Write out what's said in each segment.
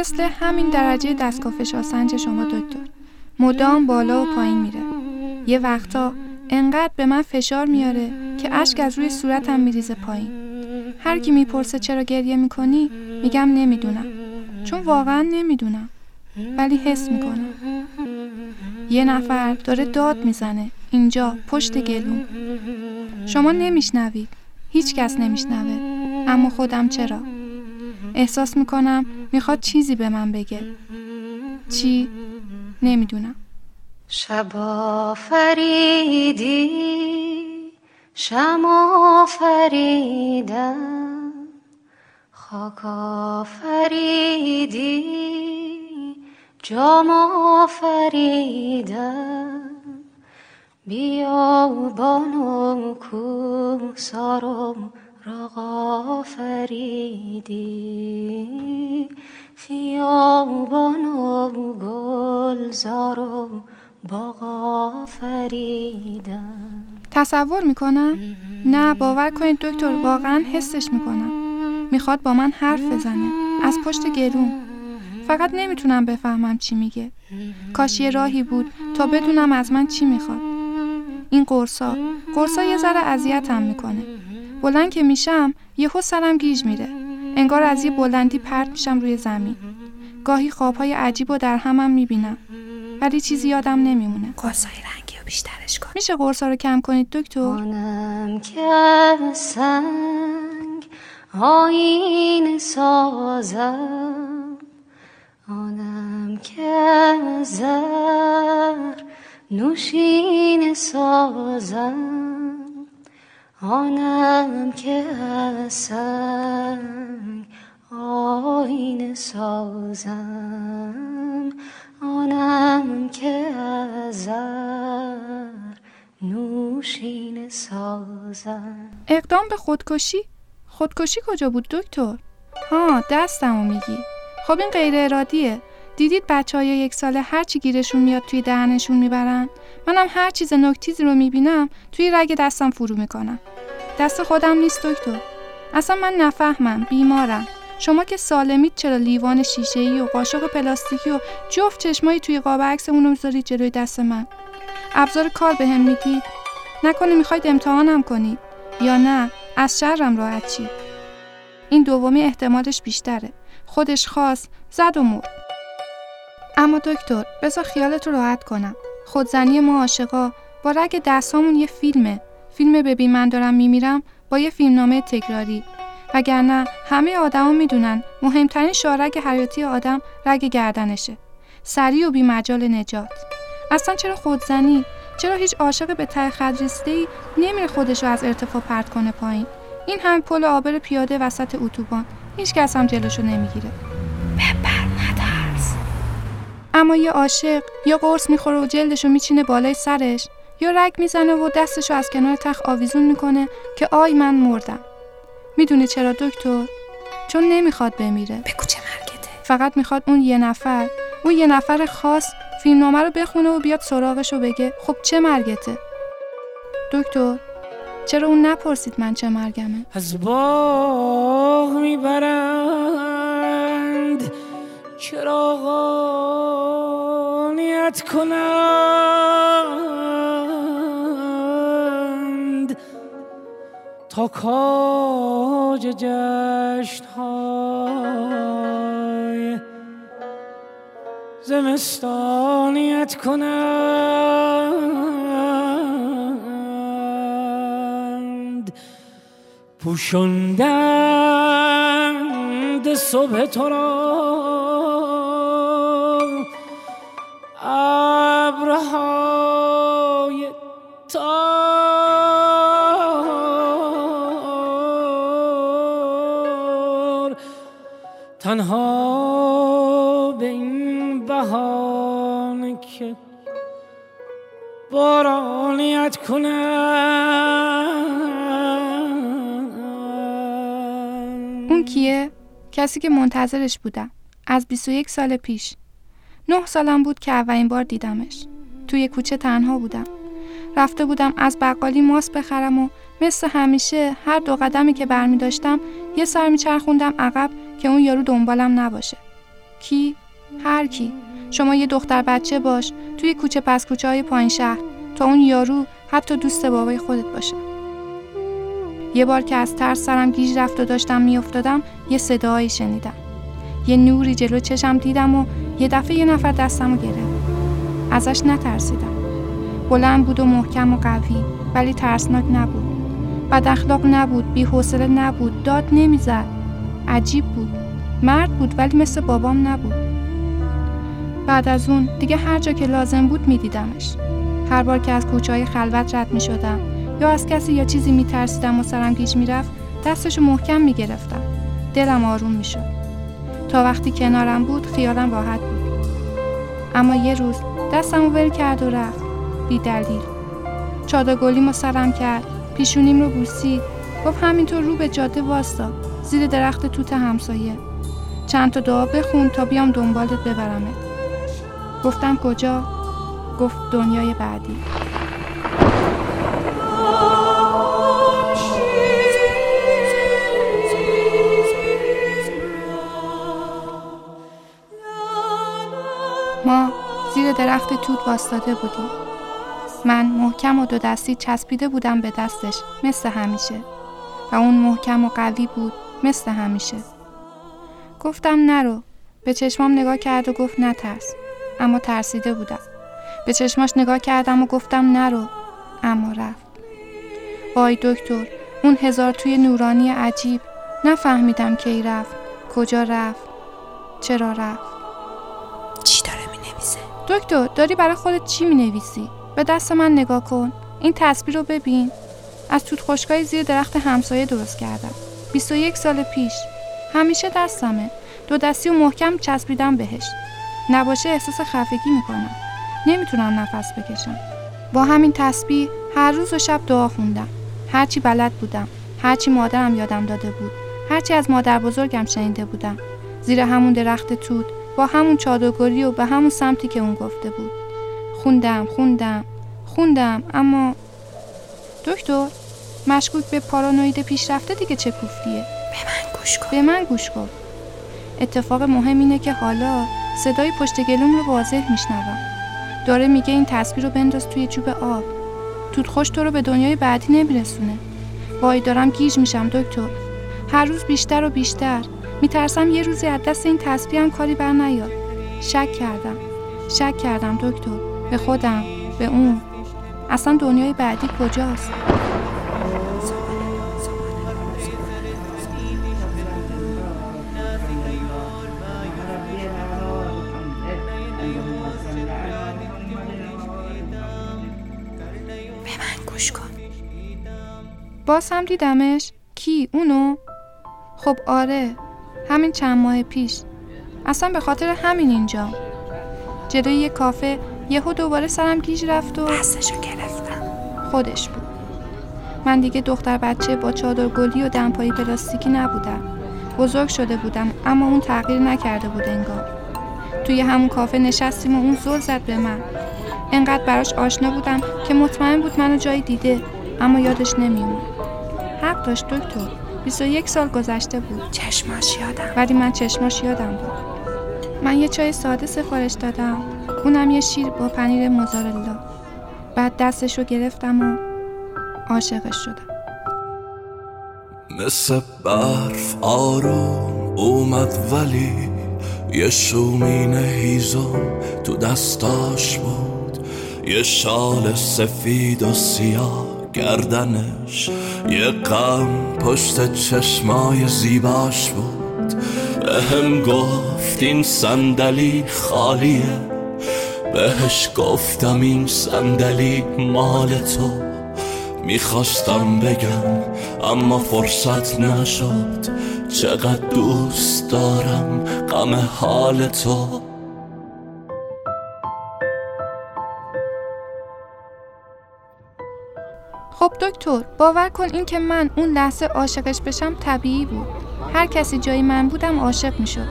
مثل همین درجه دستگاه فشارسنج شما دکتر. مدام بالا و پایین میره. یه وقتا انقدر به من فشار میاره که اشک از روی صورتم میریزه پایین. هر کی می‌پرسه چرا گریه می‌کنی میگم نمی‌دونم. چون واقعا نمی‌دونم. ولی حس می‌کنم. یه نفر داره داد می‌زنه اینجا پشت گلوم. شما نمیشنوید. هیچ کس نمیشنوه. اما خودم چرا؟ احساس می‌کنم می‌خواد چیزی به من بگه. چی؟ نمی‌دونم. شب فریدی شما فریدم خاک فریدی جام فریدم بیابان و کوسار و راغ فریدی خیابان و گلزار و فریدم تصور می‌کنم؟ نه باور کنید دکتر واقعا حسش می‌کنم. می‌خواد با من حرف بزنه از پشت گلوم. فقط نمی‌تونم بفهمم چی میگه. کاش یه راهی بود تا بدونم از من چی می‌خواد. این قرصا. قرصا یه ذره اذیتم می‌کنه. بلند که میشم یهو سرم گیج میره. انگار از یه بلندی پرت میشم روی زمین. گاهی خوابهای عجیب و در همم می‌بینم. ولی چیزی یادم نمیمونه. قرصای رنگی و بیشترش کن. میشه قرصا رو کم کنید دکتر؟ که سنگ آین سازم. آنم که زر نوشین سازم. آنم که سنگ آین سازم. آنم که زر نوشین سازم. اقدام به خودکشی؟ خودکشی کجا بود دکتر؟ ها دستمو میگی. خب این غیر ارادیه. دیدید بچه های یک ساله هر چی گیرشون میاد توی دهنشون می‌برن؟ منم هر چیز نکتیزی رو می‌بینم توی رگ دستم فرو می‌کنم. دست خودم نیست دکتر. اصلا من نفهمم بیمارم. شما که سالمید چرا لیوان شیشه ای و قاشق پلاستیکی و جفت چشمایی توی قاب عکس اونو می‌ذارید جلوی دست من؟ ابزار کار به هم می‌دید نکنه می‌خواید امتحانم کنید یا نه از شرم راحت چی این دومی احتمالش بیشتره. خودش خواست زد و مرد. اما دکتر بذار خیالت رو راحت کنم. خودزنی ما عاشقا با رگ دستامون یه فیلمه. فیلم ببین من دارم میمیرم با یه فیلمنامه تکراری. وگرنه همه آدما می‌دونن مهمترین شارگ حیاتی آدم رگ گردنشه. سریع و بی مجال نجات. اصلا چرا خودزنی؟ چرا هیچ عاشق به ته خط ای نمیره خودش رو از ارتفاع پرت کنه پایین؟ این هم پل آبر پیاده وسط اتوبان. هیچ کس هم جلوشو نمی‌گیره. اما یه عاشق یا قرص می‌خوره و جلدشو میچینه بالای سرش یا رگ می‌زنه و دستشو از کنار تخت آویزون می‌کنه که آی من مردم. می‌دونی چرا دکتر؟ چون نمی‌خواد بمیره. بگو چه مرگته. فقط می‌خواد اون یه نفر اون یه نفر خاص فیلمنامه رو بخونه و بیاد سراغش و بگه خب چه مرگته؟ دکتر چرا اون نپرسید من چه مرگمه؟ از باغ می‌برند چراغانیت کنند تا کاج جشن های زمستانیت کنند. پوشندند صبح تو را ابرهای تار تنها به این بهانه که بارانیت کنند اون کیه؟ کسی که منتظرش بودم. از 21 سال پیش. نه سالم بود که اولین بار دیدمش. توی کوچه تنها بودم. رفته بودم از بقالی ماست بخرم و مثل همیشه هر دو قدمی که برمی داشتم یه سر میچرخوندم عقب که اون یارو دنبالم نباشه. کی؟ هر کی. شما یه دختر بچه باش توی کوچه پس کوچه های پایین شهر تا اون یارو حتی دوست بابای خودت باشه. یه بار که از ترس سرم گیج رفت و داشتم میافتادم یه صدایی شنیدم. یه نوری جلو چشم دیدم و یه دفعه یه نفر دستمو گرفت. ازش نترسیدم. بلند بود و محکم و قوی ولی ترسناک نبود. بد اخلاق نبود بی حوصله نبود داد نمی‌زد. عجیب بود. مرد بود ولی مثل بابام نبود. بعد از اون دیگه هر جا که لازم بود میدیدمش. هر بار که از کوچه های خلوت رد می شدم یا از کسی یا چیزی می ترسیدم و سرم گیج می رفت دستشو محکم می گرفتم دلم آروم می شد تا وقتی کنارم بود خیالم راحت بود. اما یه روز دستم ول کرد و رفت. بی دلیل چادر سرم کرد. پیشونیم رو بوسید. گفت همینطور رو به جاده واستا. زیر درخت توت همسایه. چند تا دعا بخون تا بیام دنبالت ببرمت. گفتم کجا؟ گفت دنیای بعدی. درخت توت واستاده بودیم. من محکم و دو دستی چسبیده بودم به دستش مثل همیشه. و اون محکم و قوی بود مثل همیشه. گفتم نرو. به چشمام نگاه کرد و گفت نترس. اما ترسیده بودم. به چشماش نگاه کردم و گفتم نرو. اما رفت. وای دکتر اون هزار توی نورانی عجیب. نفهمیدم کی رفت کجا رفت چرا رفت. دکتر داری برای خودت چی می نویسی؟ به دست من نگاه کن. این تصویر رو ببین. از توت خشکای زیر درخت همسایه درست کردم. 21 سال پیش. همیشه دستمه. دو دستی و محکم چسبیدم بهش. نباشه احساس خفگی می‌کنم. نمی‌تونم نفس بکشم. با همین تسبیح هر روز و شب دعا خوندم. هرچی بلد بودم. هرچی مادرم یادم داده بود. هرچی از مادر بزرگم شنیده بودم. زیر همون درخت توت. با همون چادرگلی و به همون سمتی که اون گفته بود. خوندم خوندم خوندم اما دکتر مشکوک به پارانوید پیشرفته دیگه چه کوفتیه به من گوش کن. به من گوش کن. اتفاق مهم اینه که حالا صدای پشت گلوم رو واضح میشنوم. داره میگه این تصویر رو بنداز توی چوب آب. توت خوش تو رو به دنیای بعدی نمیرسونه. وای دارم گیج میشم دکتر. هر روز بیشتر و بیشتر. میترسم یه روزی از دست این هم کاری بر نیاد. شک کردم. شک کردم دکتر. به خودم. به اون. اصلا دنیای بعدی کجاست؟ باز هم دیدمش. کی؟ اونو؟ خب آره. همین چند ماه پیش. اصلا به خاطر همین اینجا. جلوی یه کافه یهو دوباره سرم گیج رفت و دستشو گرفتم. خودش بود. من دیگه دختر بچه با چادر گلی و دمپایی پلاستیکی نبودم. بزرگ شده بودم اما اون تغییر نکرده بود انگار. توی همون کافه نشستیم و اون زل زد به من. انقدر براش آشنا بودم که مطمئن بود منو جایی دیده اما یادش نمیومد حق داشت دکتر. 21 سال گذشته بود. چشماش یادم. ولی من چشماش یادم بود. من یه چای ساده سفارش دادم. اونم یه شیر با پنیر موزارلا. بعد دستش رو گرفتم و عاشقش شدم. مثل برف آروم اومد ولی یه شومین هیزم تو دستاش بود. یه شال سفید و سیاه. گردنش. یه غم پشت چشمای زیباش بود. هم گفت این صندلی خالیه. بهش گفتم این صندلی مال تو. می‌خواستم بگم اما فرصت نشد. چقدر دوست دارم غم حال تو. دکتر باور کن این که من اون لحظه عاشقش بشم طبیعی بود. هر کسی جای من بودم عاشق می‌شد.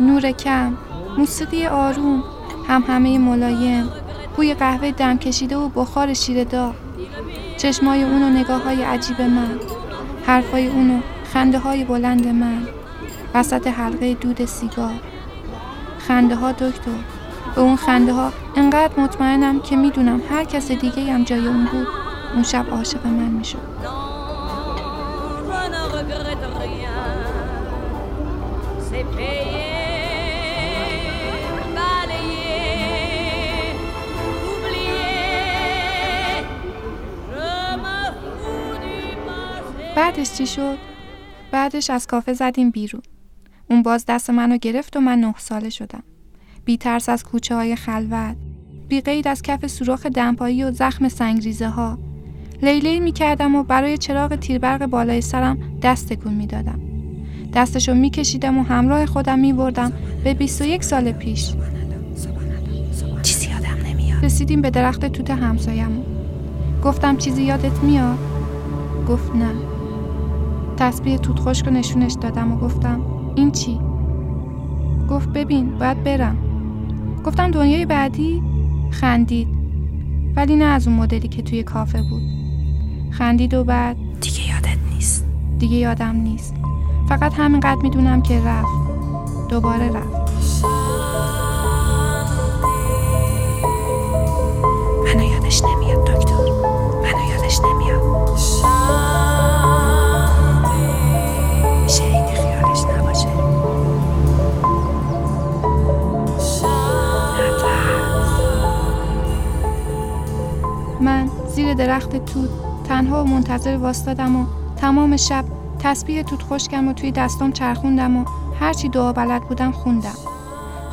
نور کم موسیقی آروم هم همه ملایم بوی قهوه دم کشیده و بخار شیر داغ چشمای اون و نگاه های عجیب من حرفای اون و خنده های بلند من. وسط حلقه دود سیگار. خنده ها دکتر به اون خنده ها انقدر مطمئنم که می‌دونم هر کس دیگه هم جای اون بود. اون شب عاشق من می‌شد. بعدش چی شد؟ بعدش از کافه زدیم بیرون. اون باز دست منو گرفت و من نه ساله شدم. بی ترس از کوچه های خلوت. بی قید از کف سوراخ دمپایی و زخم سنگریزه ها. لیلی می کردم و برای چراغ تیربرق بالای سرم دست تکون می دادم. دستشو می کشیدم و همراه خودم می بردم به 21 سال پیش. چیزی یادم نمیاد رسیدیم به درخت توت همسایمون. گفتم چیزی یادت میاد؟ گفت نه. تسبیح توت خشک رو نشونش دادم و گفتم این چی؟ گفت ببین باید برم. گفتم دنیای بعدی؟ خندید. ولی نه از اون مدلی که توی کافه بود. خندید و بعد دیگه یادت نیست دیگه یادم نیست. فقط همینقدر می‌دونم که رفت. دوباره رفت. منو یادش نمیاد دکتر منو یادش نمیاد این خیالش نباشه من زیر درخت توت تنها و منتظر واستادم و تمام شب تسبیح توت خشکم و توی دستام چرخوندم و هرچی دعا بلد بودم خوندم.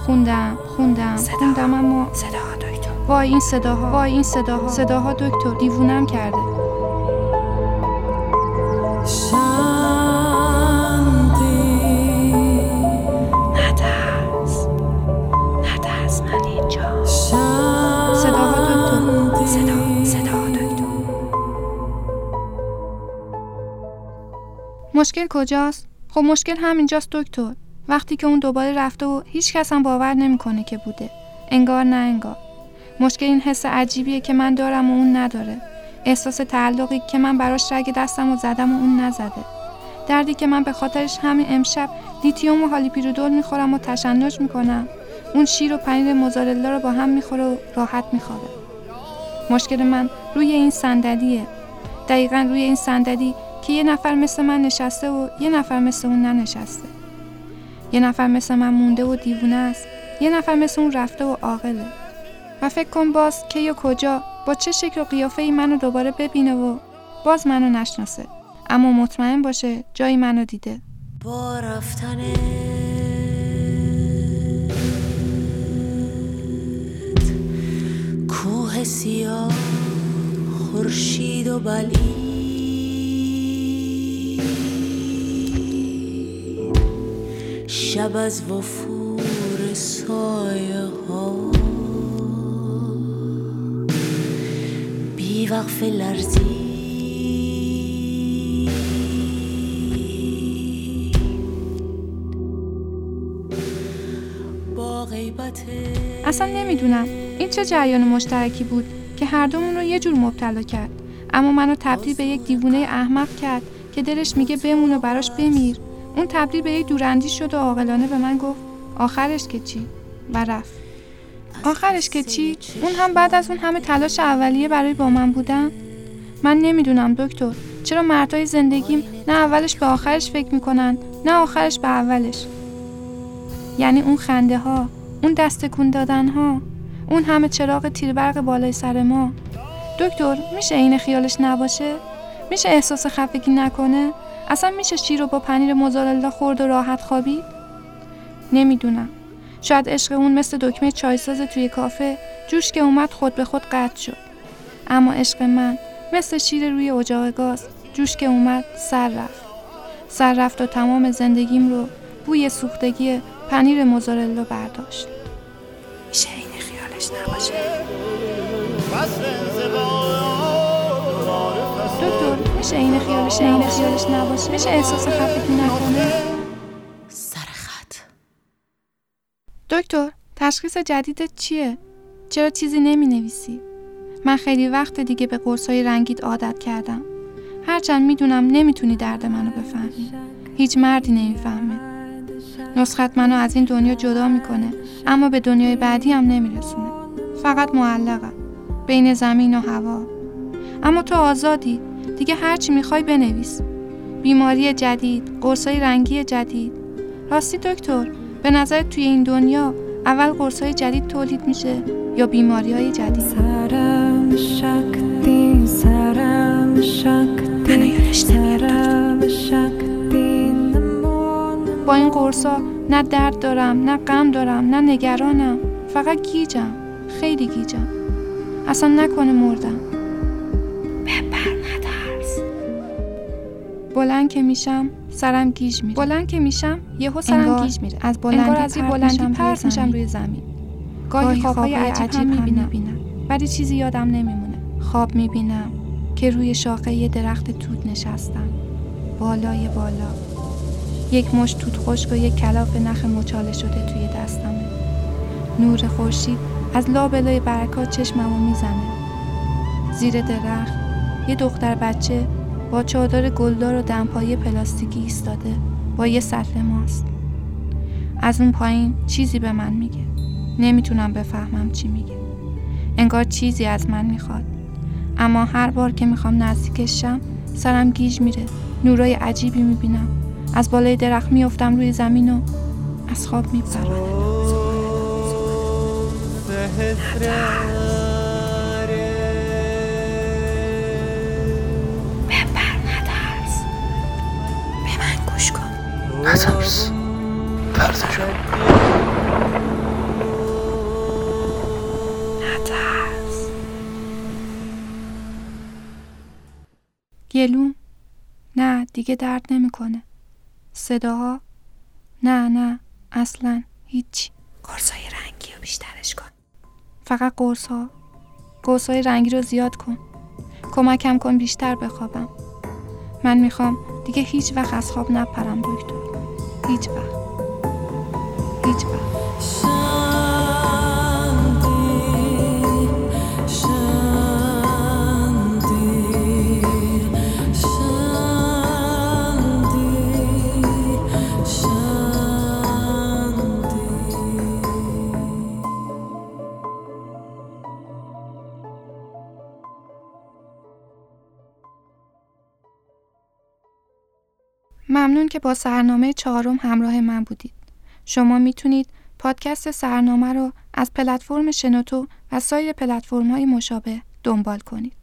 خوندم خوندم صدا. خوندم اما صداها دکتر. وای این صداها وای این صداها. صداها دکتر دیوونم کرده. مشکل کجاست؟ خب مشکل همینجاست دکتر. وقتی که اون دوباره رفته و هیچ کس هم باور نمی‌کنه که بوده. انگار نه انگار. مشکل این حس عجیبیه که من دارم و اون نداره. احساس تعلقی که من براش رگ دستم و زدم و اون نزده. دردی که من به خاطرش همین امشب لیتیوم و هالیپیرودول می‌خورم و تشنج می‌کنم. اون شیر و پنیر موزارلا رو با هم می‌خوره و راحت میخوابه. مشکل من روی این صندلیه. دقیقا روی این صندلی که یه نفر مثل من نشسته و یه نفر مثل اون ننشسته. یه نفر مثل من مونده و دیوونه است. یه نفر مثل اون رفته و عاقله. و فکر کن باز که یا کجا با چه شکل و قیافه ای منو دوباره ببینه و باز منو نشناسه. اما مطمئن باشه جایی منو دیده. با رفتن کوه سیاه خورشید و بلی. شب از وفور سایه ها. بی وقف لرزی. اصلا نمی‌دونم. این چه جریان مشترکی بود که هر دومون رو یه جور مبتلا کرد. اما منو تبدیل به یک دیوونه احمق کرد که دلش میگه بمون و براش بمیر. اون تبدیل به یک دوراندی شد و عاقلانه به من گفت آخرش که چی؟ و رفت. آخرش که چی؟ اون هم بعد از اون همه تلاش اولیه برای با من بودن؟ من نمی‌دونم دکتر. چرا مردای زندگیم نه اولش به آخرش فکر می‌کنن نه آخرش به اولش؟ یعنی اون خنده ها اون دست کن دادن ها اون همه چراغ تیربرق بالای سر ما. دکتر میشه این خیالش نباشه؟ میشه احساس خفگی نکنه؟ اصلا میشه شیر رو با پنیر موزارلا خورد و راحت خوابید؟ نمی‌دونم. شاید عشق اون مثل دکمه چایساز توی کافه جوش که اومد خود به خود قطع شد. اما عشق من مثل شیر روی اجاق گاز جوش که اومد سر رفت. سر رفت و تمام زندگیم رو بوی سوختگی پنیر موزارلا برداشت. میشه این خیالش نباشه؟ میشه این خیالش این خیالش نباشه. میشه احساس خفگی نکنه. سر خط. دکتر تشخیص جدیدت چیه؟ چرا چیزی نمی نویسی من خیلی وقت دیگه به قرصای رنگیت عادت کردم. هرچند می‌دونم نمی‌تونی درد منو بفهمی. هیچ مردی نمی‌فهمه. نسخت منو از این دنیا جدا می‌کنه اما به دنیای بعدی هم نمیرسونه. فقط معلقم. بین زمین و هوا. اما تو آزادی. دیگه هرچی می‌خوای بنویس. بیماری جدید قرصای رنگی جدید. راستی دکتر به نظر توی این دنیا اول قرصای جدید تولید میشه یا بیماری های جدید؟ سرم شکتی سرم شکتی نمیاد شکتی با این قرصا نه درد دارم نه غم دارم نه نگرانم. فقط گیجم خیلی گیجم. اصلا نکنه مردم. بلند که میشم سرم گیج میره. بلند که میشم یهو سرم گیج میره. از بلندی انگار از این بلندی پرت میشم روی زمین. گاهی خوابهای عجیب هم می‌بینم. ولی چیزی یادم نمیمونه. خواب می‌بینم که روی شاخه یه درخت توت نشستم. بالای بالا. یک مش توت خشک و یک کلاف نخ مچاله شده توی دستمه. نور خورشید از لابلای برکات چشممو می‌زنه. زیر درخت یه دختر بچه با چادر گلدار و دمپایی پلاستیکی ایستاده با یه سطل ماست. از اون پایین چیزی به من میگه. نمی‌تونم بفهمم چی میگه. انگار چیزی از من می‌خواد. اما هر بار که می‌خوام نزدیکش شم سرم گیج میره. نورای عجیبی می‌بینم. از بالای درخت میافتم روی زمین و از خواب میپرم. نترس پرده جان نترس گلوم نه دیگه درد نمی‌کنه صداها نه نه اصلا هیچی قرصای رنگی رو بیشترش کن فقط قرص ها قرص های رنگی رو زیاد کن کمکم کن بیشتر بخوابم من می‌خوام دیگه هیچ وقت از خواب نپرم دکتر هیچ وقت ممنون که با سرنامه چهارم همراه من بودید. شما می‌تونید پادکست سرنامه رو از پلتفرم شنوتو و سایر پلتفرم‌های مشابه دنبال کنید.